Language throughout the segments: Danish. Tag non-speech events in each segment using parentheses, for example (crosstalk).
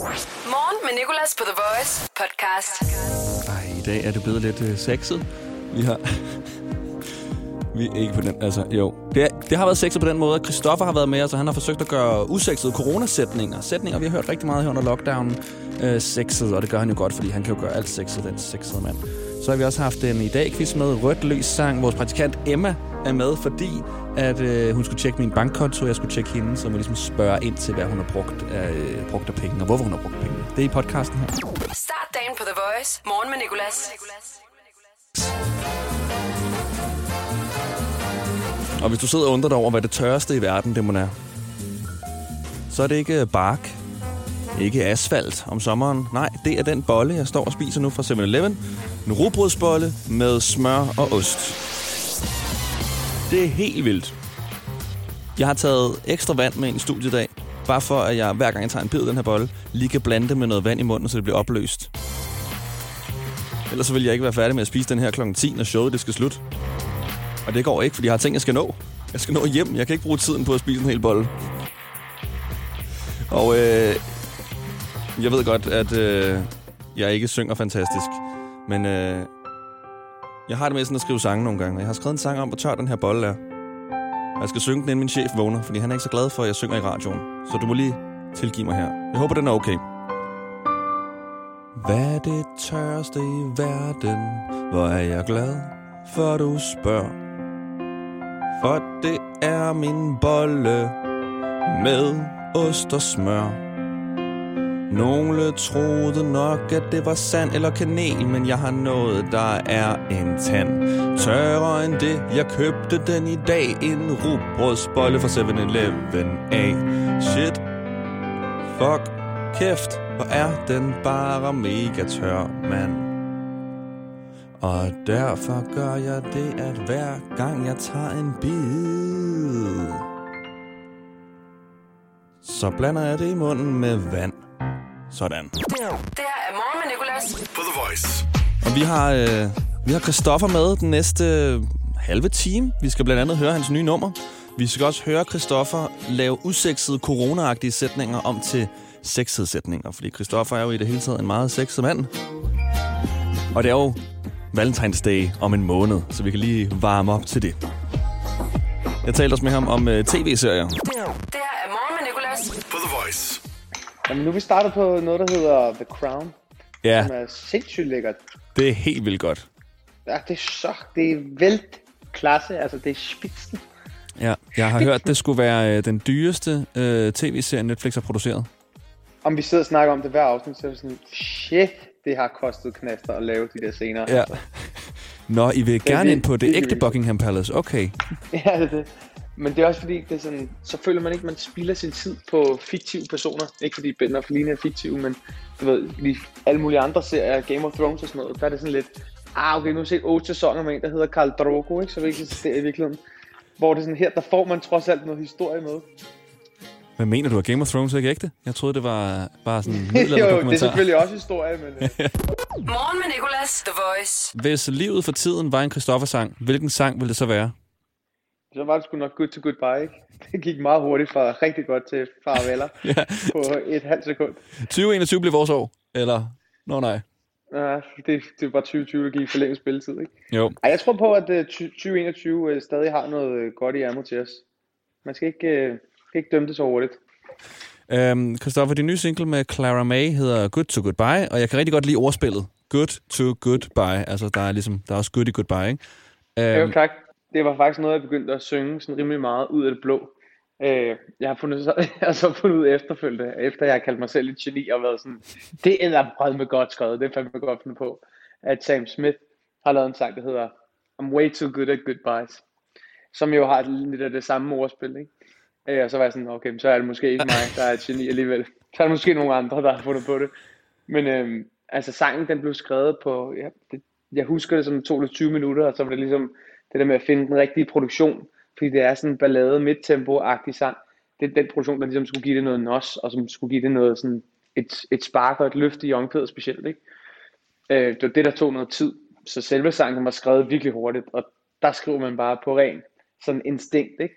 Morgen med Nicolas på The Voice podcast. Ej, i dag er det blevet lidt øh, sexet. Vi har... Vi er ikke på den, altså jo. Det, er, det har været sexet på den måde, at Christoffer har været med os, og han har forsøgt at gøre usexede coronasætninger. Sætninger, vi har hørt rigtig meget her under lockdown. Øh, sexet, og det gør han jo godt, fordi han kan jo gøre alt sexet, den sexede mand. Så har vi også haft en i dag quiz med Rødt Løs Sang. Vores praktikant Emma er med, fordi at øh, hun skulle tjekke min bankkonto, jeg skulle tjekke hende, så må ligesom spørge ind til, hvad hun har brugt øh, brugt af penge, og hvorfor hun har brugt penge. Det er i podcasten her. Start dagen på The Voice. Morgen med Nicolas. Og hvis du sidder og undrer dig over, hvad det tørreste i verden det må er, så er det ikke bark, ikke asfalt om sommeren. Nej, det er den bolle, jeg står og spiser nu fra 7-Eleven. En rugbrødsbolle med smør og ost. Det er helt vildt. Jeg har taget ekstra vand med ind i studiet i dag, bare for at jeg hver gang jeg tager en bid af den her bolle, lige kan blande det med noget vand i munden, så det bliver opløst. Ellers så vil jeg ikke være færdig med at spise den her klokken 10, når showet det skal slutte. Og det går ikke, fordi jeg har ting, jeg skal nå. Jeg skal nå hjem. Jeg kan ikke bruge tiden på at spise en hel bolle. Og øh, jeg ved godt, at øh, jeg ikke synger fantastisk. Men øh, jeg har det med sådan at skrive sange nogle gange. Jeg har skrevet en sang om, hvor tør den her bolle er. Og jeg skal synge den, inden min chef vågner, fordi han er ikke så glad for, at jeg synger i radioen. Så du må lige tilgive mig her. Jeg håber, den er okay. Hvad er det tørste i verden? Hvor er jeg glad, for du spørger. For det er min bolle med ost og smør. Nogle troede nok, at det var sand eller kanel, men jeg har noget, der er en tand. Tørre end det, jeg købte den i dag. En rugbrødsbolle fra 7-Eleven af. Shit. Fuck. Kæft, hvor er den bare mega tør, mand. Og derfor gør jeg det, at hver gang jeg tager en bid, så blander jeg det i munden med vand. Sådan. Det her er Morgen med Nicolas. På The Voice. Og vi har, øh, vi har Christoffer med den næste halve time. Vi skal blandt andet høre hans nye nummer. Vi skal også høre Christoffer lave usexede corona sætninger om til sexede sætninger. Fordi Christoffer er jo i det hele taget en meget sexet mand. Og det er jo Valentine's Day om en måned, så vi kan lige varme op til det. Jeg talte også med ham om øh, tv-serier. Det her er Morgen med Nicolas. På The Voice. Jamen, nu er vi startet på noget, der hedder The Crown, Ja, som er sindssygt lækkert. det er helt vildt godt. Ja, det er så, det er vældt klasse, altså det er spidsen. Ja, jeg har hørt, det skulle være øh, den dyreste øh, tv-serie, Netflix har produceret. Om vi sidder og snakker om det hver afsnit, så er det sådan, shit, det har kostet knaster at lave de der scener. Ja. Nå, I vil er gerne vildt. ind på det Det ægte. Buckingham Palace. Okay. (laughs) ja, det er det. Men det er også fordi, det er sådan, så føler man ikke, man spilder sin tid på fiktive personer. Ikke fordi Ben og Feline er fiktive, men du ved, lige alle mulige andre serier, Game of Thrones og sådan noget, der er det sådan lidt, ah okay, nu har jeg set otte sæsoner med en, der hedder Karl Drogo, ikke, så ikke eksisterer i virkeligheden. Hvor det er sådan her, der får man trods alt noget historie med. Hvad mener du, at Game of Thrones er ikke ægte? Jeg troede, det var bare sådan en (laughs) jo, det er selvfølgelig også historie, men øh, Morgen med Nicolas. The Voice. Hvis livet for tiden var en Christoffer-sang, hvilken sang ville det så være? Så var det sgu nok good to goodbye, ikke? (laughs) Det gik meget hurtigt fra rigtig godt til farveler (laughs) Ja. på et halvt sekund. 2021 blev vores år. Eller? Nå nej. Ja, det, det var 2020, der gik for længe spilletid, ikke? Jo. Ej, jeg tror på, at øh, 20- 2021 øh, stadig har noget øh, godt i ærmet til os. Man skal ikke, øh, skal ikke dømme det så hurtigt. Øhm, Christoffer, din nye single med Clara May hedder Good to Goodbye, og jeg kan rigtig godt lide ordspillet. Good to Goodbye. Altså, der er ligesom, der er også good i goodbye, ikke? Øhm, Jo, tak. Det var faktisk noget, jeg begyndte at synge sådan rimelig meget ud af det blå. Øh, jeg, har fundet, så, (laughs) jeg har så fundet ud efterfølgende, efter jeg har kaldt mig selv et geni og været sådan, det er med godt skrevet, det er fandme godt fundet på, at Sam Smith har lavet en sang, der hedder I'm way too good at goodbyes, som jo har lidt af det samme ordspil, ikke? Øh, og så var jeg sådan, okay, så er det måske ikke mig, der er et geni alligevel. (laughs) Så er det måske nogle andre, der har fundet på det. Men øh, altså sangen, den blev skrevet på, ja, det, jeg husker det som det tog det 20 minutter, og så var det ligesom det der med at finde den rigtige produktion, fordi det er sådan en ballade, midtempo-agtig sang. Det er den produktion, der ligesom skulle give det noget nos, og som skulle give det noget sådan et, et spark og et løft i omkvædet specielt, ikke? Øh, det var det, der tog noget tid. Så selve sangen var skrevet virkelig hurtigt, og der skriver man bare på ren sådan instinkt, ikke?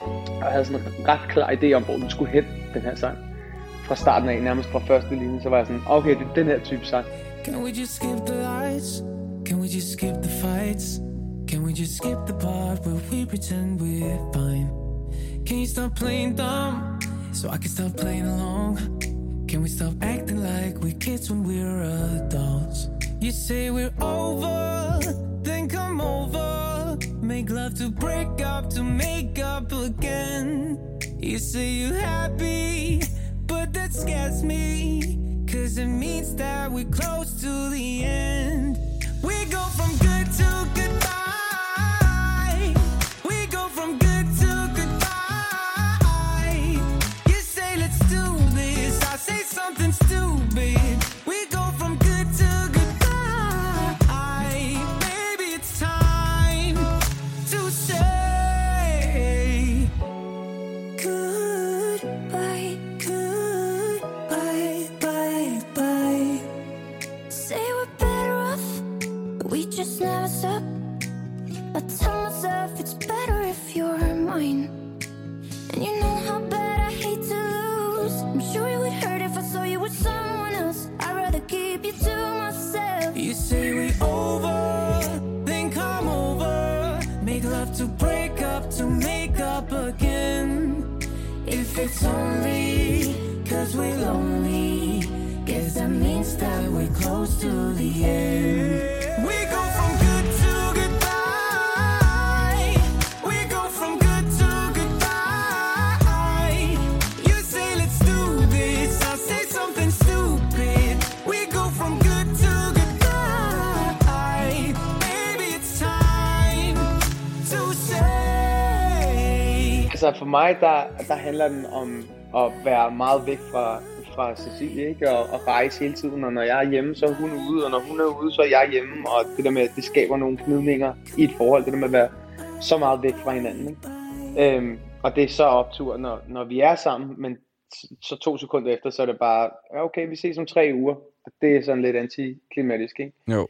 Og jeg havde sådan en ret klar idé om, hvor den skulle hen, den her sang. fra starten af, nærmest fra første linje, så var jeg sådan, okay, det er den her type sang. Can we just skip the lights? Can we just skip the fights? We just skip the part where we pretend we're fine? Can you stop playing dumb so I can stop playing along? Can we stop acting like we're kids when we're adults? You say we're over, then come over. Make love to break up, to make up again. You say you're happy, but that scares me. Cause it means that we're close to the end. We go from good to goodbye. To break up, to make up again. If it's only cause we're lonely, guess that means that we're close to the end. Altså for mig, der, der handler den om at være meget væk fra, fra Cecilie, ikke? Og, og rejse hele tiden, og når jeg er hjemme, så er hun ude, og når hun er ude, så er jeg hjemme, og det der med, at det skaber nogle gnidninger i et forhold, det der med at være så meget væk fra hinanden, ikke? Øhm, og det er så optur, når, når vi er sammen, men så to sekunder efter, så er det bare, ja, okay, vi ses om tre uger. Det er sådan lidt antiklimatisk, ikke? Jo.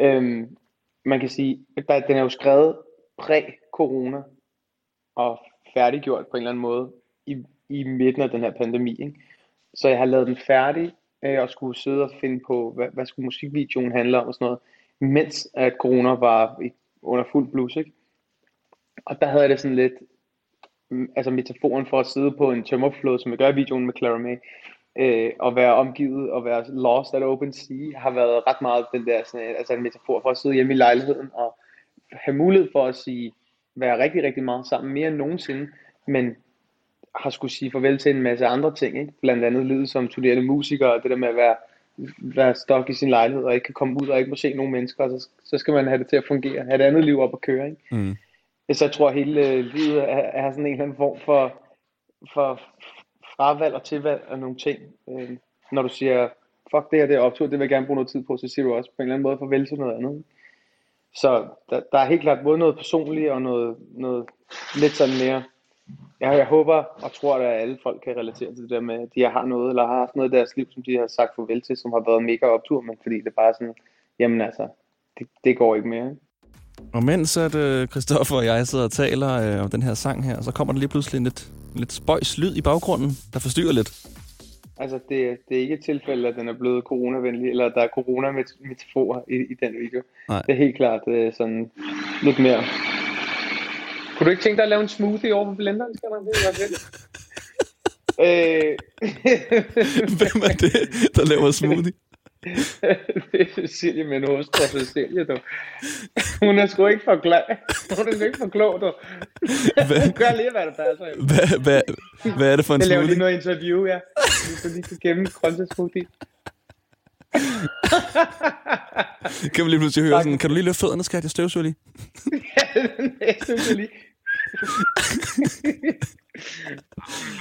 Øhm, man kan sige, at den er jo skrevet præ-corona og færdiggjort på en eller anden måde i, i midten af den her pandemi. Ikke? Så jeg har lavet den færdig øh, og skulle sidde og finde på, hvad, hvad skulle musikvideoen handle om og sådan noget, mens at corona var i, under fuld blus. Ikke? Og der havde jeg det sådan lidt, mm, altså metaforen for at sidde på en tømmerflod, som jeg gør i videoen med Clara May, øh, og være omgivet og være lost at open sea, har været ret meget den der, sådan, altså en metafor for at sidde hjemme i lejligheden og have mulighed for at sige, være rigtig, rigtig meget sammen, mere end nogensinde, men har skulle sige farvel til en masse andre ting, ikke? blandt andet livet som studerende musiker, og det der med at være, være stok i sin lejlighed, og ikke kan komme ud og ikke må se nogen mennesker, og så, så skal man have det til at fungere, have et andet liv op at køre. Ikke? Mm. Så jeg tror, at hele øh, livet er, er sådan en eller anden form for, for fravalg og tilvalg af nogle ting. Øh, når du siger, fuck det her, det er optur, det vil jeg gerne bruge noget tid på, så siger du også på en eller anden måde farvel til noget andet. ikke? Så der, der er helt klart både noget personligt og noget, noget lidt sådan mere, jeg, jeg håber og tror, at alle folk kan relatere til det der med, at de har noget, eller har haft noget i deres liv, som de har sagt farvel til, som har været mega optur, men fordi det er bare sådan, jamen altså, det, det går ikke mere. Ikke? Og mens at øh, Christoffer og jeg sidder og taler øh, om den her sang her, så kommer der lige pludselig en lidt, lidt spøjs lyd i baggrunden, der forstyrrer lidt. Altså, det, det er ikke et tilfælde, at den er blevet coronavenlig, eller at der er corona-metaforer i, i den video. Nej. Det er helt klart øh, sådan lidt mere. Kunne du ikke tænke dig at lave en smoothie over på blenderen, skal man? Det øh, (laughs) Hvem er det, der laver smoothie? (laughs) det er Cecilie med en host Cecilie, du. Hun er sgu ikke for glad. Hun er sgu ikke for klog, du. Hun gør lige, hvad der passer. Hvad, hvad, hvad er det for en Jeg laver lige smoothie? noget interview, ja. Vi skal lige (laughs) kan gemme grøntsagssmoothie. Kan man lige pludselig høre sådan, kan du lige løfte fødderne, skat? Jeg støvsuger lige. (laughs) jeg synes jeg lige.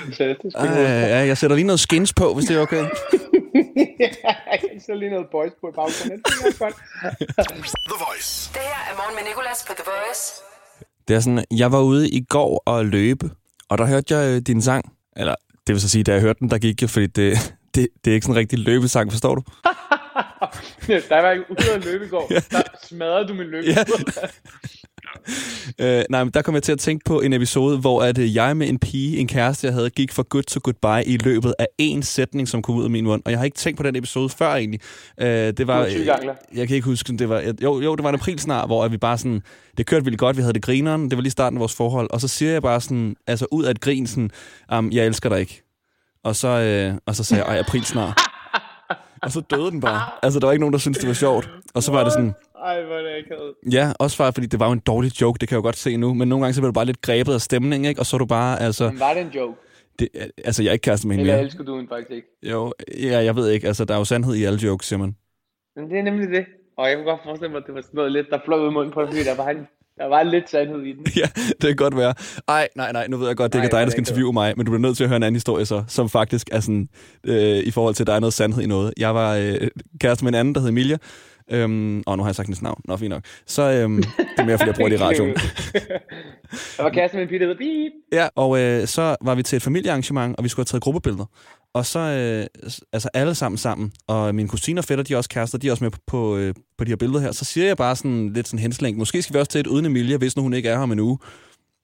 Fantastisk. Ej, ja, jeg sætter lige noget skins på, hvis det er okay. (laughs) Jeg så lige noget boys på i baggrunden. Det er godt. The Voice. Det her er morgen med Nicolas på The Voice. Det er sådan, jeg var ude i går og løbe, og der hørte jeg øh, din sang. Eller, det vil så sige, da jeg hørte den, der gik jeg, fordi det, (laughs) det, det er ikke sådan en rigtig løbesang, forstår du? (laughs) Der var jeg ude at løbe i går. Der smadrede du min løbe. Ja. (laughs) Øh, nej, men der kom jeg til at tænke på en episode, hvor at øh, jeg med en pige, en kæreste, jeg havde, gik fra good to goodbye i løbet af én sætning, som kom ud af min mund. Og jeg har ikke tænkt på den episode før egentlig. Øh, det var, tygankler. jeg kan ikke huske, det var, jo, jo, det var en april snart, hvor at vi bare sådan, det kørte vildt godt, vi havde det grineren, det var lige starten af vores forhold, og så siger jeg bare sådan, altså ud af et grin sådan, um, jeg elsker dig ikke. Og så, øh, og så sagde jeg, ej, april snart. (laughs) og så døde den bare. Altså, der var ikke nogen, der syntes, det var sjovt. Og så var det sådan, Ej, hvor er det akavet. Ja, også bare, fordi det var jo en dårlig joke, det kan jeg jo godt se nu. Men nogle gange så bliver du bare lidt grebet af stemningen, ikke? Og så er du bare, altså... Men var det en joke? Det, altså, jeg er ikke kæreste med hende Eller elsker du hende faktisk ikke? Jo, ja, jeg ved ikke. Altså, der er jo sandhed i alle jokes, siger man. Men det er nemlig det. Og jeg kunne godt forestille mig, at det var sådan noget lidt, der fløj ud munden på dig, fordi der var, en, der var lidt sandhed i den. (laughs) ja, det kan godt være. Ej, nej, nej, nu ved jeg godt, det ikke er dig, der er skal interviewe mig, men du bliver nødt til at høre en anden historie så, som faktisk er sådan, øh, i forhold til, at der er noget sandhed i noget. Jeg var øh, kæreste med en anden, der hed Emilia. Øhm, og nu har jeg sagt hendes navn. Nå, fint nok. Så øhm, det er mere, fordi jeg bruger det i radioen. (laughs) der var kæreste med en. Ja, og øh, så var vi til et familiearrangement, og vi skulle have taget gruppebilleder. Og så, øh, altså alle sammen sammen, og mine kusiner og fætter, de er også kærester, de er også med på, på, øh, på de her billeder her. Så siger jeg bare sådan lidt sådan henslængt, måske skal vi også til et uden Emilia, hvis nu hun ikke er her om en uge.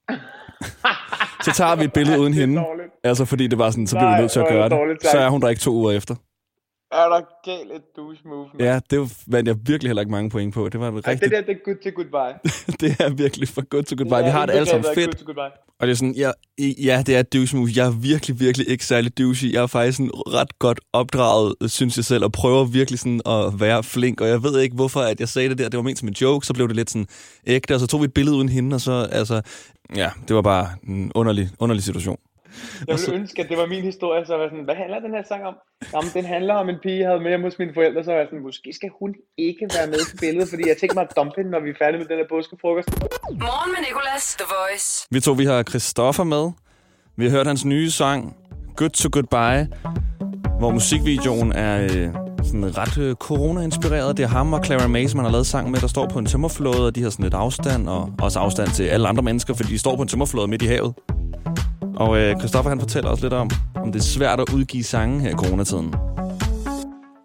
(laughs) så tager vi et billede uden hende. Altså fordi det var sådan, så bliver vi nødt til at gøre det Så er hun der ikke to uger efter. Er der galt et douche move? Ja, det vandt jeg virkelig heller ikke mange point på. Det var Ej, rigtig, det der, det er good to goodbye. (laughs) det er virkelig for godt to goodbye. Vi har det alle sammen fedt. Good to goodbye. Og det er sådan, ja, ja, det er et douche move. Jeg er virkelig, virkelig ikke særlig douchey. Jeg er faktisk sådan ret godt opdraget, synes jeg selv, og prøver virkelig sådan at være flink. Og jeg ved ikke, hvorfor at jeg sagde det der. Det var ment som en joke, så blev det lidt sådan ægte. Og så tog vi et billede uden hende, og så, altså, ja, det var bare en underlig, underlig situation. (laughs) Jeg ville ønske, at det var min historie, så var jeg sådan, hvad handler den her sang om? Jamen, den handler om en pige, jeg havde med hos mine forældre, så var jeg sådan, måske skal hun ikke være med på billedet, fordi jeg tænker mig at dumpe hende, når vi er færdige med den her påskefrokost. Morgen med Nicolas, The Voice. Vi to, vi har Christoffer med. Vi har hørt hans nye sang, Good to Goodbye, hvor musikvideoen er øh, sådan ret øh, corona-inspireret. Det er ham og Clara Mason, man har lavet sang med, der står på en tømmerflåde, og de har sådan lidt afstand, og også afstand til alle andre mennesker, fordi de står på en tømmerflåde midt i havet. Og øh, Christoffer han fortæller os lidt om, om det er svært at udgive sange her i coronatiden.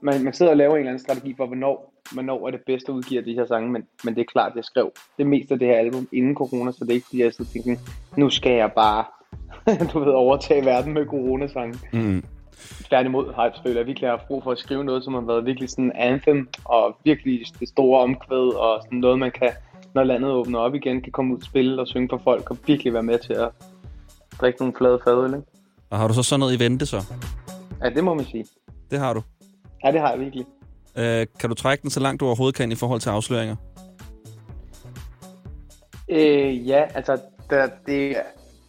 Man, man sidder og laver en eller anden strategi for, hvornår, hvornår er det bedst at udgive de her sange, men, men det er klart, jeg skrev det meste af det her album inden corona, så det er ikke fordi, jeg sidder og tænker, nu skal jeg bare, (laughs) du ved, overtage verden med coronasange. Mm. Tværtimod har jeg føler, jeg virkelig haft brug for at skrive noget, som har været virkelig sådan anthem, og virkelig det store omkvæd, og sådan noget, man kan, når landet åbner op igen, kan komme ud og spille og synge for folk, og virkelig være med til at drikke nogle flade fadøl, ikke? Og har du så sådan noget i vente så? Ja, det må man sige. Det har du. Ja, det har jeg virkelig. Øh, kan du trække den så langt du overhovedet kan i forhold til afsløringer? Øh, ja, altså, der, det,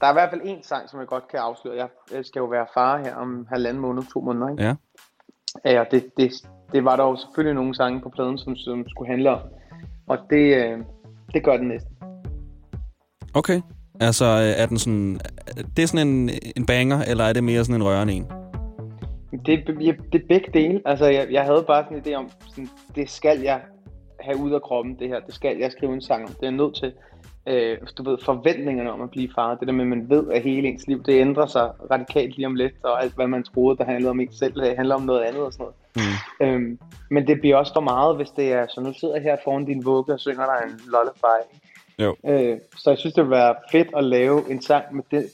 der er i hvert fald en sang, som jeg godt kan afsløre. Jeg, jeg skal jo være far her om halvanden måned, to måneder, ikke? Ja. Ja, og det, det, det var der jo selvfølgelig nogle sange på pladen, som, som skulle handle om. Og det, øh, det gør den næste. Okay. Altså, øh, er den sådan... Det er sådan en, en banger, eller er det mere sådan en rørende en? Det, jeg, det er begge dele. Altså, jeg, jeg havde bare sådan en idé om, sådan, det skal jeg have ud af kroppen, det her. Det skal jeg skrive en sang om. Det er jeg nødt til. Øh, du ved, forventningerne om at blive far. Det der med, at man ved, at hele ens liv, det ændrer sig radikalt lige om lidt. Og alt, hvad man troede, der handlede om en selv, det handler om noget andet og sådan noget. Mm. Øhm, men det bliver også for meget, hvis det er, så nu sidder jeg her foran din vugge og synger dig en lullaby. Jo. Øh, så jeg synes, det vil være fedt at lave en sang med det,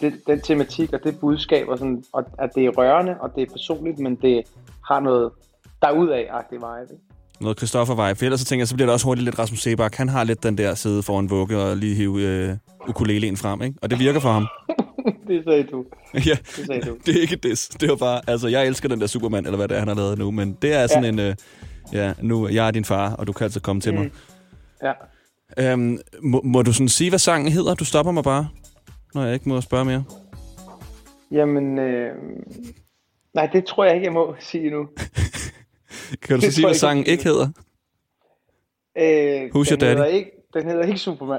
det, den tematik og det budskab, og, sådan, og at det er rørende, og det er personligt, men det har noget derudaf-agtigt vibe. ikke? Noget Christoffer. For ellers så tænker jeg, så bliver det også hurtigt lidt Rasmus Sebak. Han har lidt den der sidde foran vugge og lige hive øh, ukulelen frem, ikke? Og det virker for ham. (laughs) det sagde du. (laughs) ja, Det sagde du. det er ikke det. Det var bare... Altså, jeg elsker den der Superman, eller hvad det er, han har lavet nu. Men det er sådan ja. en... Øh, ja, nu jeg er din far, og du kan altså komme til mig. Mm. Ja. Øhm, må, må du sådan sige, hvad sangen hedder? Du stopper mig bare, når jeg ikke må spørge mere. Jamen, øh, nej, det tror jeg ikke, jeg må sige nu. (laughs) Kan du så sige, hvad sangen ikke, ikke hedder? Øh, Who's your den daddy? hedder Ikke, den hedder ikke Superman.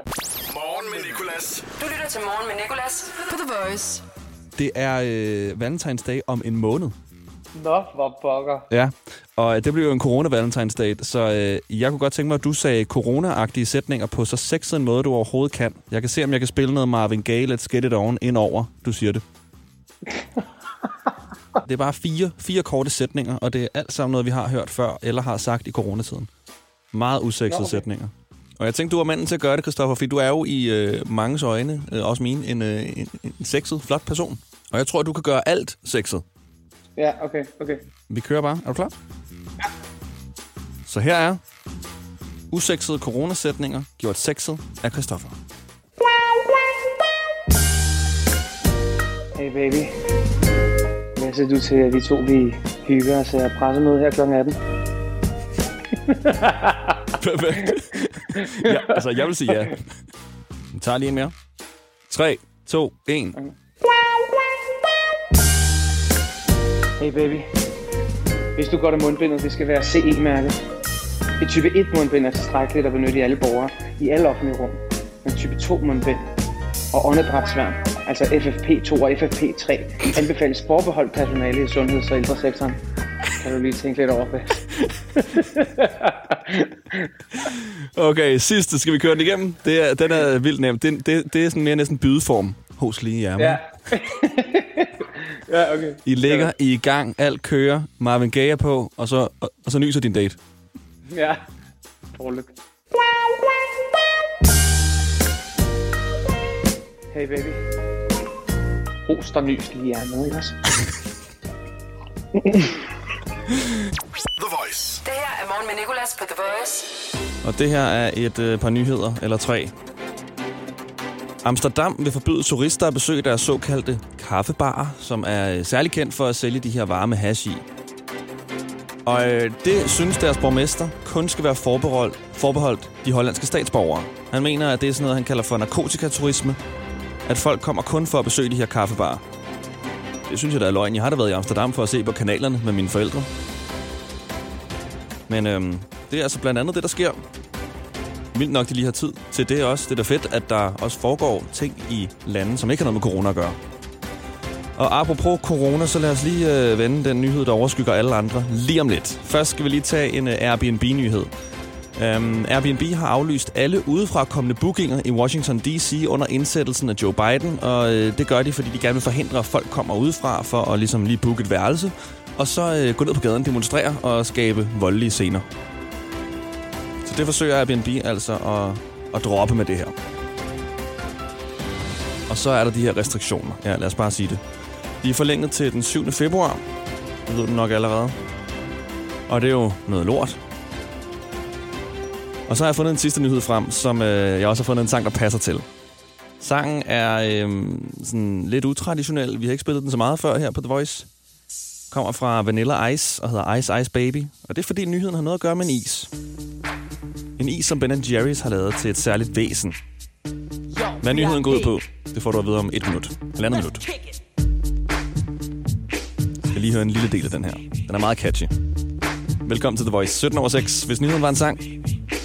Morgen med Nicolas. Du lytter til Morgen med Nicolas på The Voice. Det er øh, Valentine's Day om en måned. Nå, hvor pokker. Ja, og det bliver jo en corona-valentine's day, så øh, jeg kunne godt tænke mig, at du sagde corona-agtige sætninger på så sexet en måde, du overhovedet kan. Jeg kan se, om jeg kan spille noget Marvin Gaye, Let's Get It On, ind over, du siger det. (laughs) det er bare fire, fire korte sætninger, og det er alt sammen noget, vi har hørt før, eller har sagt i coronatiden. Meget usexede okay. sætninger. Og jeg tænkte, du var manden til at gøre det, Christoffer, fordi du er jo i øh, manges øjne, øh, også mine, en, øh, en, en sexet, flot person. Og jeg tror, du kan gøre alt sexet. Ja, okay, okay. Vi kører bare. Er du klar? Så her er usexede coronasætninger gjort sexet af Christoffer. Hey baby. Hvad siger du til, at vi to vi hygger os af pressemøde her kl. 18? Perfekt. ja, altså, jeg vil sige ja. Vi tager lige en mere. 3, 2, 1. Hey baby. Hvis du går af mundbindet, det skal være CE-mærket. Et type 1 mundbind er tilstrækkeligt at benytte i alle borgere, i alle offentlige rum. Men type 2 mundbind og åndedrætsværn, altså FFP2 og FFP3, anbefales forbeholdt personale i sundheds- og ældresektoren. Kan du lige tænke lidt over det? (laughs) Okay, sidste skal vi køre den igennem. Det er, den er vildt nem. Det, det, det er sådan mere næsten bydeform hos lige jer. Ja. (laughs) ja, okay. I ligger, I er i gang, alt kører, Marvin Gaye på, og så, og, og så nyser din date. Ja. Dårligt. Hey baby. Host og nys lige er med, ikke? (laughs) The Voice. Det her er morgen med Nicolas på The Voice. Og det her er et øh, par nyheder, eller tre. Amsterdam vil forbyde turister at besøge deres såkaldte kaffebarer, som er øh, særlig kendt for at sælge de her varer med hash i. Og øh, det synes deres borgmester kun skal være forbeholdt, forbeholdt de hollandske statsborgere. Han mener, at det er sådan noget, han kalder for narkotikaturisme. At folk kommer kun for at besøge de her kaffebarer. Det synes jeg, der er løgn. Jeg har da været i Amsterdam for at se på kanalerne med mine forældre. Men øhm, det er altså blandt andet det, der sker. Vildt nok, de lige har tid til det også. Det er da fedt, at der også foregår ting i lande, som ikke har noget med corona at gøre. Og apropos corona, så lad os lige øh, vende den nyhed, der overskygger alle andre lige om lidt. Først skal vi lige tage en øh, Airbnb-nyhed. Um, Airbnb har aflyst alle udefra kommende bookinger i Washington D.C. under indsættelsen af Joe Biden, og øh, det gør de, fordi de gerne vil forhindre, at folk kommer udefra for at ligesom lige booke et værelse, og så øh, gå ned på gaden, demonstrere og skabe voldelige scener. Så det forsøger Airbnb altså at, at droppe med det her. Og så er der de her restriktioner. Ja, lad os bare sige det. De er forlænget til den 7. februar. Det ved du nok allerede. Og det er jo noget lort. Og så har jeg fundet en sidste nyhed frem, som øh, jeg også har fundet en sang, der passer til. Sangen er øh, sådan lidt utraditionel. Vi har ikke spillet den så meget før her på The Voice. Kommer fra Vanilla Ice og hedder Ice Ice Baby. Og det er fordi nyheden har noget at gøre med en is. En is, som Ben Jerry's har lavet til et særligt væsen. Hvad nyheden går ud på, det får du at vide om et minut. Halvandet minut. Skal lige høre en lille del af den her. Den er meget catchy. Velkommen til The Voice. 17 over 6. Hvis nyheden var en sang,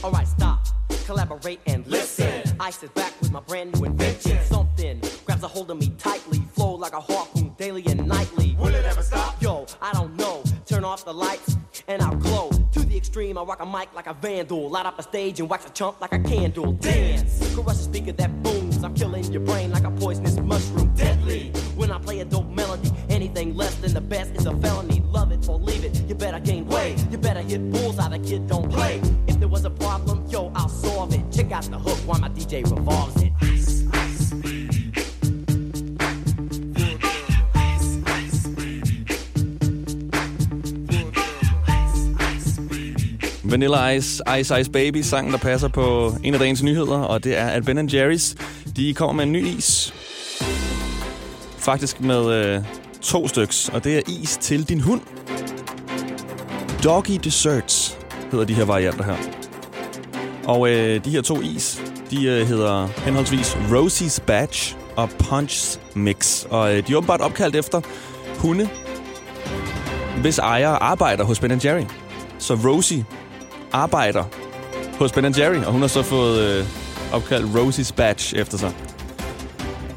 Alright, stop, collaborate and listen. I sit back with my brand new invention. Something grabs a hold of me tightly, flow like a harpoon daily and nightly. Will it ever stop? Yo, I don't know. Turn off the lights and I'll glow. To the extreme, I rock a mic like a vandal. Light up a stage and wax a chump like a candle. Dance, crush a speaker that booms. I'm killing your brain like a poisonous mushroom. Deadly. When I play a dope melody, anything less than the best is a felony. Love it or leave it. You better gain weight. You better hit bullseye. The kid don't play. If there was a problem, yo, I'll solve it. Check out the hook while my DJ revolves it. Vanilla Ice, Ice Ice Baby, sangen, der passer på en af dagens nyheder, og det er, at Ben Jerry's, de kommer med en ny is. Faktisk med øh, to styks, og det er is til din hund. Doggy Desserts hedder de her varianter her. Og øh, de her to is, de øh, hedder henholdsvis Rosie's Batch og Punch's Mix. Og øh, de er åbenbart opkaldt efter hunde, hvis ejer arbejder hos Ben Jerry. Så Rosie arbejder hos Ben Jerry, og hun har så fået øh, opkaldt Rosie's Batch efter sig.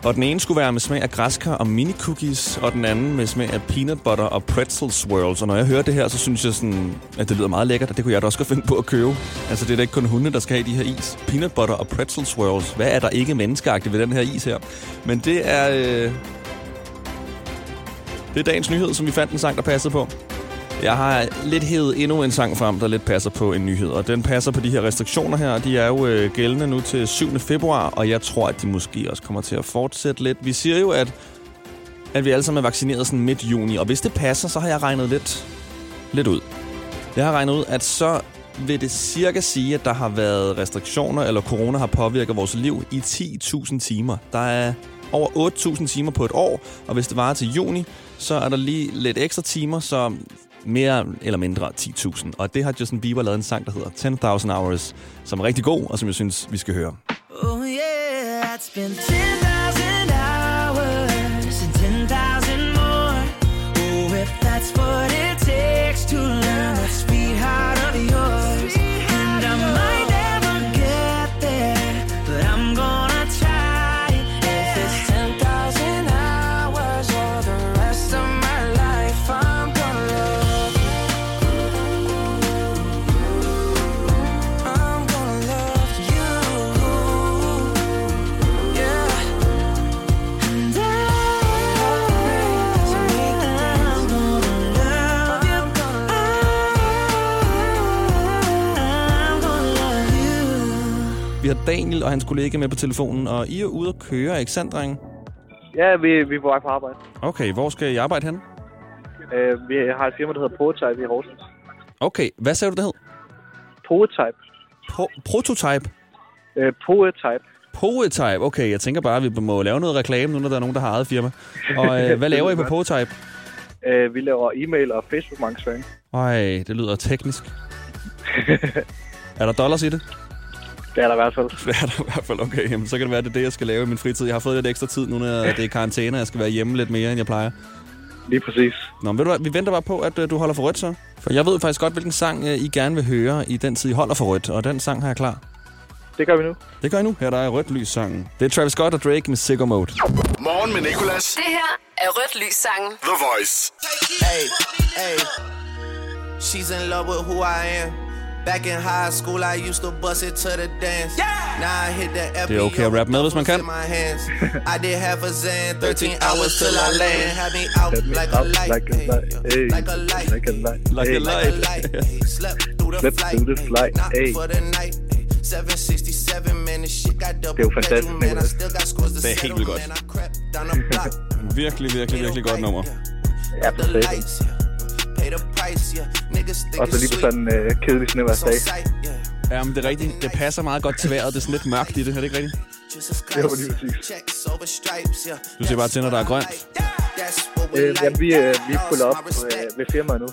Og den ene skulle være med smag af græskar og mini cookies, og den anden med smag af peanut butter og pretzel swirls. Og når jeg hører det her, så synes jeg sådan, at det lyder meget lækkert, og det kunne jeg da også godt finde på at købe. Altså, det er da ikke kun hunde, der skal have de her is. Peanut butter og pretzel swirls. Hvad er der ikke menneskeagtigt ved den her is her? Men det er... Øh... Det er dagens nyhed, som vi fandt en sang, der passede på. Jeg har lidt hævet endnu en sang frem, der lidt passer på en nyhed. Og den passer på de her restriktioner her. De er jo øh, gældende nu til 7. februar, og jeg tror, at de måske også kommer til at fortsætte lidt. Vi siger jo, at, at vi alle sammen er vaccineret sådan midt juni, og hvis det passer, så har jeg regnet lidt, lidt ud. Jeg har regnet ud, at så vil det cirka sige, at der har været restriktioner, eller corona har påvirket vores liv i 10.000 timer. Der er over 8.000 timer på et år, og hvis det varer til juni, så er der lige lidt ekstra timer, så mere eller mindre 10.000. Og det har Justin Bieber lavet en sang, der hedder 10.000 Hours, som er rigtig god, og som jeg synes, vi skal høre. Oh yeah, it's been 10 Daniel og hans kollega med på telefonen, og I er ude at køre, ikke sandt, drenge? Ja, vi, vi er på vej på arbejde. Okay, hvor skal I arbejde hen? Uh, vi har et firma, der hedder Prototype i Horsens. Okay, hvad sagde du, det hed? Prototype. Pro- prototype? Uh, Prototype. Prototype, okay. Jeg tænker bare, at vi må lave noget reklame, nu når der er nogen, der har eget firma. Og øh, hvad laver I på (laughs) Prototype? Uh, vi laver e-mail og Facebook-markedsføring. Ej, det lyder teknisk. (laughs) er der dollars i det? Det er der i hvert fald. (laughs) Det er der i hvert fald, okay. Jamen, så kan det være, det er det, jeg skal lave i min fritid. Jeg har fået lidt ekstra tid nu, når det er karantæne, jeg skal være hjemme lidt mere, end jeg plejer. Lige præcis. Nå, men ved du hvad, vi venter bare på, at øh, du holder for rødt så. For jeg ved faktisk godt, hvilken sang øh, I gerne vil høre i den tid, I holder for rødt. Og den sang har jeg klar. Det gør vi nu. Det gør I nu. Her der er rødt lys sangen. Det er Travis Scott og Drake med Sicko Mode. Morgen med Nicolas. Det her er Rødt Lys sangen. The Voice. Hey, hey. She's in love with who I am. Back in high school, I used to bust it to the dance. Now I hit the Det er okay at rappe med, hvis man kan. in my hands. (laughs) I did half a zan, 13 hours till I land. Had me out like a out light, like a light, yeah. hey. like a light, Like a light, Like a light. Slept through the Slept flight, through the flight, not hey. for the night. hey. 767, man, this shit got double Det er jo fantastisk, bedroom, man. I still got scores to Det er helt settle, vildt godt. man. I crept down the block. (laughs) Virkelig, virkelig, virkelig godt nummer. Ja, for Og så lige på sådan en øh, kedelig sight, yeah. Jamen, det er rigtigt. Det passer meget godt til vejret. Det er sådan lidt mørkt i det. Er det ikke rigtigt? Det var lige præcis. Du siger bare til, når der er grønt. Øh, jamen, vi, øh, vi puller op øh, ved firmaet nu.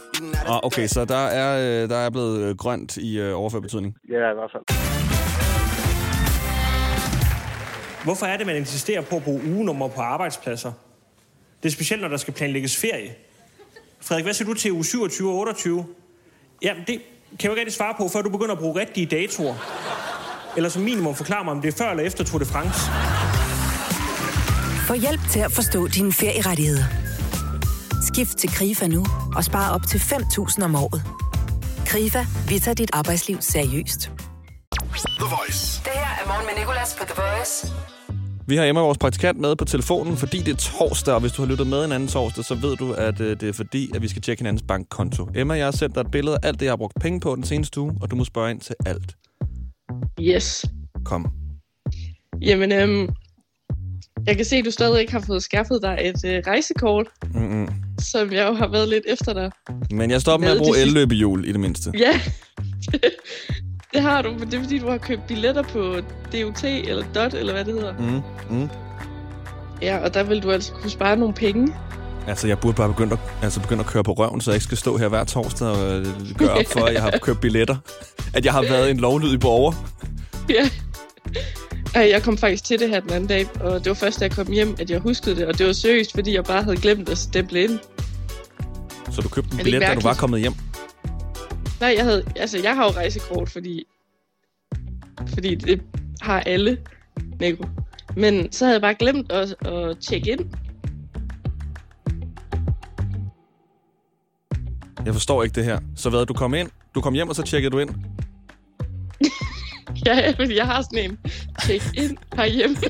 Ah, okay, så der er, øh, der er blevet øh, grønt i øh, overført betydning. Ja, i hvert fald. Hvorfor er det, man insisterer på at bruge ugenummer på arbejdspladser? Det er specielt, når der skal planlægges ferie. Frederik, hvad siger du til uge 27 og 28? Jamen, det kan jeg jo ikke rigtig svare på, før du begynder at bruge rigtige datoer. Eller som minimum forklare mig, om det er før eller efter Tour de France. Få hjælp til at forstå dine ferierettigheder. Skift til KRIFA nu og spare op til 5.000 om året. KRIFA, vi tager dit arbejdsliv seriøst. The Voice. Det her er Morgen med Nicolas på The Voice. Vi har Emma, vores praktikant, med på telefonen, fordi det er torsdag, og hvis du har lyttet med en anden torsdag, så ved du, at øh, det er fordi, at vi skal tjekke hinandens bankkonto. Emma, jeg har sendt dig et billede af alt det, jeg har brugt penge på den seneste uge, og du må spørge ind til alt. Yes. Kom. Jamen, øhm, jeg kan se, at du stadig ikke har fået skaffet dig et øh, rejsekort, Mm-mm. som jeg jo har været lidt efter dig. Men jeg stopper med at bruge elløbehjul i det mindste. Ja, det (laughs) har du, men det er fordi, du har købt billetter på DOT eller DOT, eller hvad det hedder. Mm. Mm. Ja, og der vil du altså kunne spare nogle penge. Altså, jeg burde bare begynde at, altså begynde at køre på røven, så jeg ikke skal stå her hver torsdag og øh, gøre op for, at jeg har (laughs) købt billetter. At jeg har været en lovlydig borger. Ja. Ej, jeg kom faktisk til det her den anden dag, og det var først, da jeg kom hjem, at jeg huskede det. Og det var seriøst, fordi jeg bare havde glemt at stemple ind. Så du købte en det billet, da du var kommet hjem. Nej, jeg havde, altså jeg har jo rejsekort, fordi, fordi det har alle, Nico. Men så havde jeg bare glemt at, at tjekke ind. Jeg forstår ikke det her. Så hvad, du kom ind, du kom hjem, og så tjekkede du ind. (laughs) Ja, fordi jeg har sådan en tjek ind herhjemme. (laughs)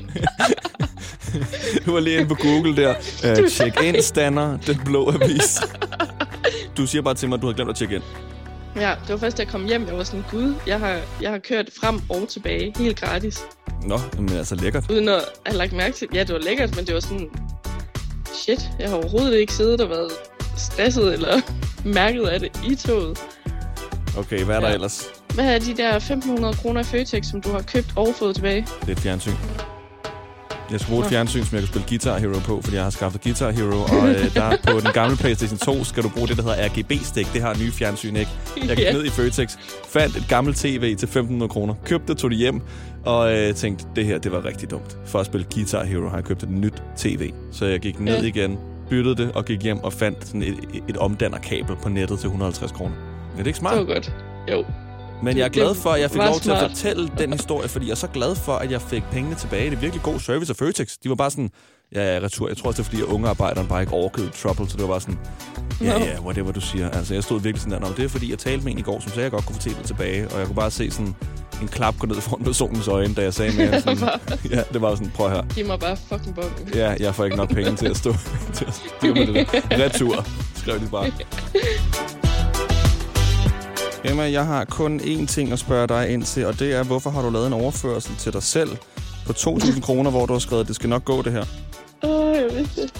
Du var lige inde på Google der. Uh, check in stander, den blå avis. du siger bare til mig, at du har glemt at tjekke ind. Ja, det var først, da jeg kom hjem, jeg var sådan, gud, jeg har, jeg har kørt frem og tilbage, helt gratis. Nå, men altså lækkert. Uden at have lagt mærke til, ja, det var lækkert, men det var sådan, shit, jeg har overhovedet ikke siddet og været stresset eller (laughs) mærket af det i toget. Okay, hvad er der ellers? Hvad er de der 1500 kroner i Føtex, som du har købt og fået tilbage? Det er et fjernsyn. Jeg skal bruge et fjernsyn, som jeg kan spille Guitar Hero på, fordi jeg har skaffet Guitar Hero, og øh, (laughs) der på den gamle PlayStation 2 skal du bruge det, der hedder RGB-stik. Det har nye fjernsyn, ikke? Jeg gik Ja. ned i Føtex, fandt et gammelt tv til 1500 kroner, købte det, tog det hjem, og øh, tænkte, det her, det var rigtig dumt. For at spille Guitar Hero har jeg købt et nyt tv. Så jeg gik ned Ja. igen, byttede det, og gik hjem og fandt sådan et, et, et omdannerkabel på nettet til 150 kroner. Er det ikke smart? Det var godt. Jo. Men jeg er glad for, at jeg fik lov til at smart. fortælle den historie, fordi jeg er så glad for, at jeg fik pengene tilbage. Det er virkelig god service af Føtex. De var bare sådan, ja, ja, retur. Jeg tror også, det er, fordi ungearbejderen bare ikke orkede trouble, så det var bare sådan, ja, ja, whatever du siger. Altså, jeg stod virkelig sådan der, "Nå, det er fordi, jeg talte med en i går, som sagde, at jeg godt kunne få det tilbage, og jeg kunne bare se sådan en klap gå ned foran personens øjne, da jeg sagde mere end (laughs) sådan, ja, det var sådan, prøv høre. Giv mig bare fucking bongen. Ja, jeg får ikke nok penge til at stå (laughs) til at stå med det der. Retur, skrev de bare. (laughs) Emma, jeg har kun én ting at spørge dig ind til, og det er, hvorfor har du lavet en overførsel til dig selv på 2.000 kroner, hvor du har skrevet, at det skal nok gå det her? Åh, jeg vidste det.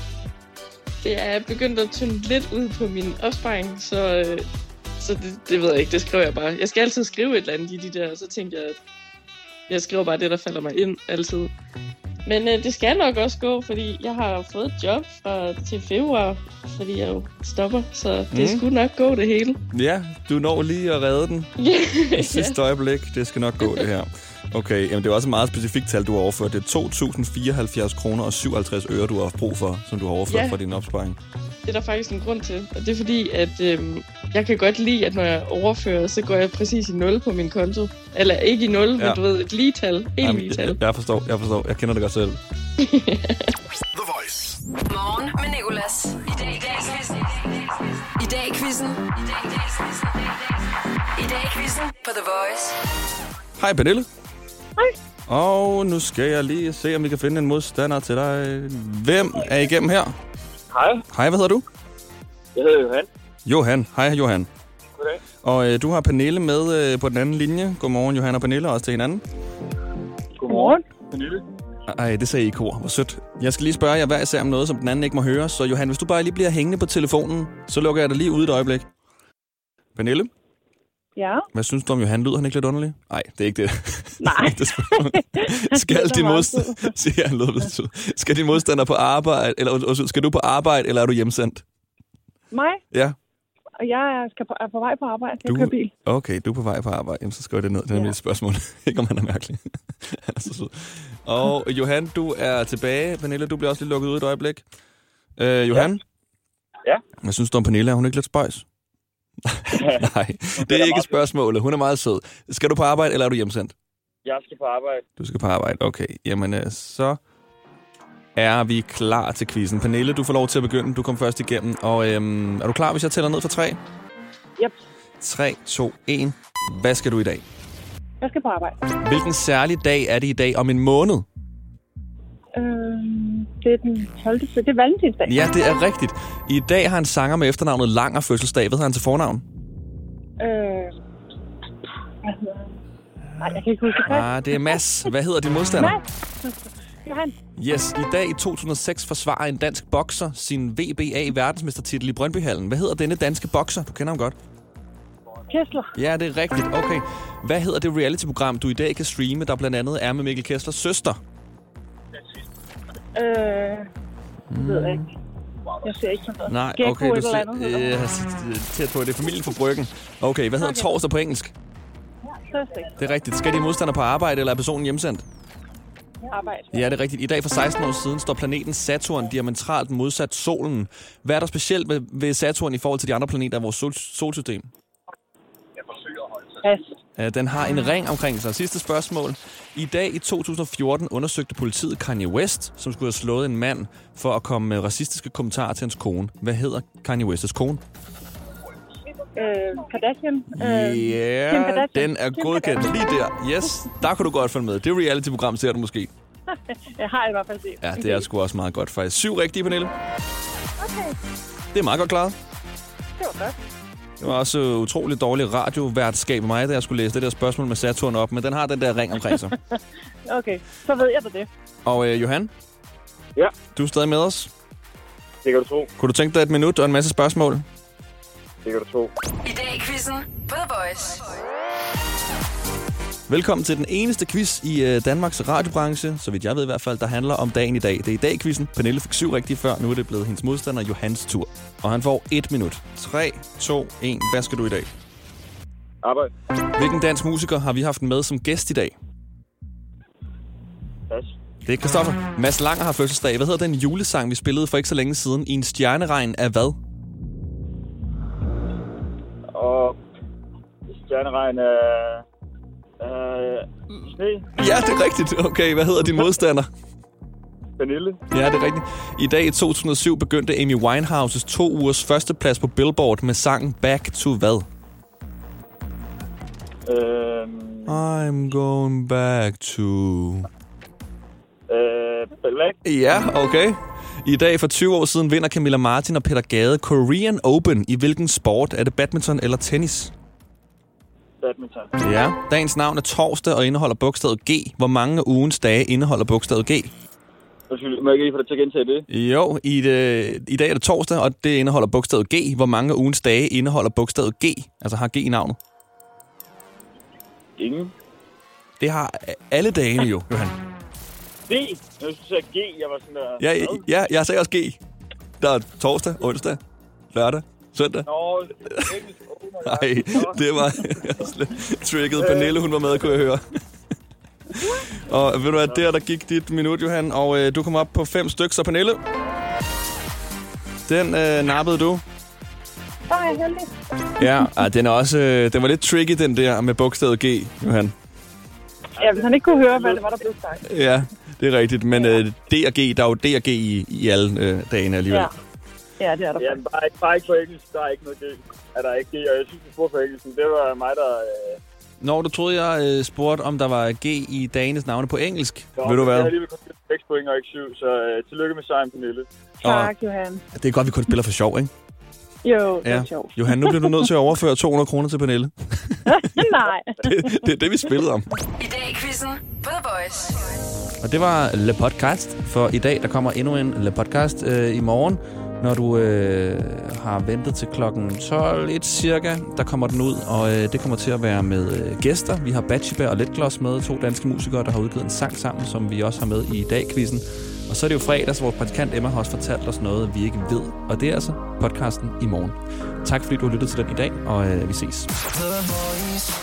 Det er begyndt at tynde lidt ud på min opsparing, så, øh, så det, det ved jeg ikke, det skriver jeg bare. Jeg skal altid skrive et eller andet i de der, så tænkte jeg, at jeg skriver bare det, der falder mig ind altid. Men øh, det skal nok også gå, fordi jeg har fået et job fra, til februar, fordi jeg jo stopper, så det Mm. skulle nok gå det hele. Ja, du når lige at redde den (laughs) i sidste øjeblik. Det skal nok gå, det her. Okay, jamen det er også et meget specifikt tal, du har overført. Det er 2.074 kroner og 57 øre, du har haft brug for, som du har overført Ja. fra din opsparing. Det er der faktisk en grund til, og det er fordi, at øhm, jeg kan godt lide, at når jeg overfører, så går jeg præcis i 0 på min konto. Eller ikke i 0, ja. Men du ved, et lige tal. Helt Jamen, lige tal. jeg, jeg forstår, jeg forstår. Jeg kender det godt selv. (laughs) The Voice. Morgen med Nicolas. I dag i dag quizzen. I dag i quizzen. I dag i dag quizzen. I dag i quizzen på The Voice. Hej, Pernille. Og nu skal jeg lige se, om vi kan finde en modstander til dig. Hvem er igennem her? Hej, Hej, hvad hedder du? jeg hedder Johan. Johan. Hej, Johan. Goddag. Og øh, du har Pernille med øh, på den anden linje. Godmorgen, Johan og Pernille, også til hinanden. Godmorgen. Pernille. Ej, det sagde I i kor. Hvor sødt. Jeg skal lige spørge jer hver især om noget, som den anden ikke må høre. Så Johan, hvis du bare lige bliver hængende på telefonen, så lukker jeg dig lige ud et øjeblik. Pernille, Ja. hvad synes du om Johan? Lyder han ikke lidt underlig? Nej, det er ikke det. (laughs) Nej. det er (laughs) skal din modstander... (laughs) Siger han lyder. Skal din modstander på arbejde, eller skal du på arbejde, eller er du hjemsendt? Mig, Ja. og jeg skal på, er på vej på arbejde. Jeg Du, kører bil. okay, du er på vej på arbejde. Jamen, så skriver det ned. Det er Ja. ja. mit spørgsmål. ikke om han er mærkelig. han er så sød. Og Johan, du er tilbage. Pernille, du bliver også lige lukket ud et øjeblik. Øh, Johan? Ja. Hvad synes du om Pernille? Er hun ikke lidt spøjs? (laughs) Nej, det er ikke spørgsmålet. Hun er meget sød. Skal du på arbejde, eller er du hjemsendt? Jeg skal på arbejde. Du skal på arbejde. Okay, jamen øh, så er vi klar til quizzen. Pernille, du får lov til at begynde. Du kom først igennem. Og øhm, er du klar, hvis jeg tæller ned fra 3? Yep. 3, 2, 1. Hvad skal du i dag? Jeg skal på arbejde. Hvilken særlig dag er det i dag om en måned? Øhm, det er den 12. Det er valentinsdag. Ja, det er rigtigt. I dag har en sanger med efternavnet Langer fødselsdag. Hvad hedder han til fornavn? Øh, hvad hedder han? Nej, jeg kan ikke huske det. Ah, det er Mads. Hvad hedder din modstander? Nej. Johan. Yes, i dag i 2006 forsvarer en dansk bokser sin VBA verdensmestertitel i Brøndbyhallen. Hvad hedder denne danske bokser? Du kender ham godt. Kessler. Ja, det er rigtigt. Okay. Hvad hedder det reality-program, du i dag kan streame, der blandt andet er med Mikkel Kesslers søster? Øh, det ved jeg ikke. Jeg ser ikke sådan noget. Nej, Gecko okay. Du ser, øh, tæt på, det er familien fra Bryggen. Okay, hvad hedder Okay. torsdag på engelsk? Thursday. Det er rigtigt. Skal din modstander på arbejde, eller er personen hjemsendt? Arbejde. Ja, det er rigtigt. I dag for 16 år siden står planeten Saturn diametralt modsat solen. Hvad er der specielt ved, ved Saturn i forhold til de andre planeter i vores sol, solsystem? Pas. Øh, Den har en ring omkring sig. Sidste spørgsmål. I dag i 2014 undersøgte politiet Kanye West, som skulle have slået en mand for at komme med racistiske kommentarer til hans kone. Hvad hedder Kanye Wests kone? Øh, Kardashian. Øh, Kim Ja, Kardashian. den er Kim godkendt lige der. Yes, der kunne du godt følge med. Det reality-program, ser du måske. (laughs) jeg har i hvert fald set. Ja, det er sgu også meget godt faktisk. Syv rigtige, Pernille. Okay. Det er meget godt klaret. Det var godt. Det var også øh, utroligt dårligt radioværtskab af mig, da jeg skulle læse det der spørgsmål med Saturn op, men den har den der ring omkring sig. (laughs) Okay, så ved jeg da det. Og øh, Johan? Ja? Du er stadig med os? Det kan du tro. Kunne du tænke dig et minut og en masse spørgsmål? Det kan du tro. I dag i quizzen på The Voice. Velkommen til den eneste quiz i øh, Danmarks radiobranche, så vidt jeg ved i hvert fald, der handler om dagen i dag. Det er i dag quizzen. Pernille fik syv rigtige før, nu er det blevet hendes modstander Johans tur. Og han får et minut. 3, 2, 1. Hvad skal du i dag? Arbejde. Hvilken dansk musiker har vi haft med som gæst i dag? Pas. Det er Christoffer. Mads Langer har fødselsdag. Hvad hedder den julesang, vi spillede for ikke så længe siden? I en stjerneregn af hvad? Og stjerneregn er... Øh, sne. Ja, det er rigtigt. Okay, hvad hedder din modstander? Vanille. Ja, det er rigtigt. I dag i 2007 begyndte Amy Winehouses to ugers førsteplads på Billboard med sangen Back to hvad? Øh, I'm going back to... øh, Black. Ja, okay. I dag for 20 år siden vinder Camilla Martin og Peter Gade Korean Open. I hvilken sport? Er det badminton eller tennis? Badminton. Ja. Dagens navn er torsdag og indeholder bogstavet G. Hvor mange af ugens dage indeholder bogstavet G? Undskyld, må jeg ikke lige få dig til at gentage det? Jo, i, det, i dag er det torsdag, og det indeholder bogstavet G. Hvor mange af ugens dage indeholder bogstavet G? Altså har G i navnet? Ingen. Det har alle dagene jo, Johan. D. Jeg synes, sagde G. Jeg var sådan der... Ja, ja, jeg sagde også G. Der er torsdag, onsdag, lørdag, søndag. Nå, engelsk. Nej, det var tricket. Pernille, hun var med, kunne jeg høre. og ved du hvad, der der gik dit minut, Johan, og øh, du kom op på fem stykker, så Pernille. Den øh, nappede du. Så er jeg heldig. Ja, ah, den er også, øh, den var lidt tricky, den der med bogstavet G, Johan. Ja, hvis han ikke kunne høre, hvad det var, der blev sagt. Ja, det er rigtigt, men øh, D og G, der er jo D og G i, i alle øh, dagene alligevel. Ja. Ja, det er der Ja, bare, ikke- bare ikke på engelsk. Der er ikke noget G. Er der ikke G? Og jeg synes, du spurgte på engelsk. Det var mig, der... Øh, Når du troede, jeg øh, spurgte, om der var G i dagenes navne på engelsk. så, Ved du Jeg hvad? har alligevel kun 6 point og ikke 7, så øh, tillykke med sejren, Pernille. Tak, Johan. Det er godt, vi kun spiller for sjov, ikke? Jo, det Ja. er sjovt. Johan, nu bliver du nødt til at overføre 200 kroner til Pernille. (laughs) Nej. Det, det er det, vi spillede om. I dag i quizzen på The Voice. Og det var Le Podcast, for i dag der kommer endnu en Le Podcast øh, i morgen. Når du øh, har ventet til klokken 12 et cirka, der kommer den ud, og øh, det kommer til at være med øh, gæster. Vi har Batchiba og Letgloss med, to danske musikere, der har udgivet en sang sammen, som vi også har med i dag-quizzen. Og så er det jo fredag, så vores praktikant Emma har også fortalt os noget, vi ikke ved. Og det er altså podcasten i morgen. Tak fordi du har lyttet til den i dag, og øh, vi ses.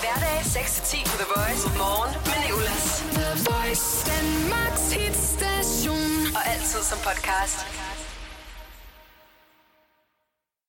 Hverdag 6-10 på The Voice. Morgen med Nicolas. The Voice, Danmarks hitstation. Og altid som podcast.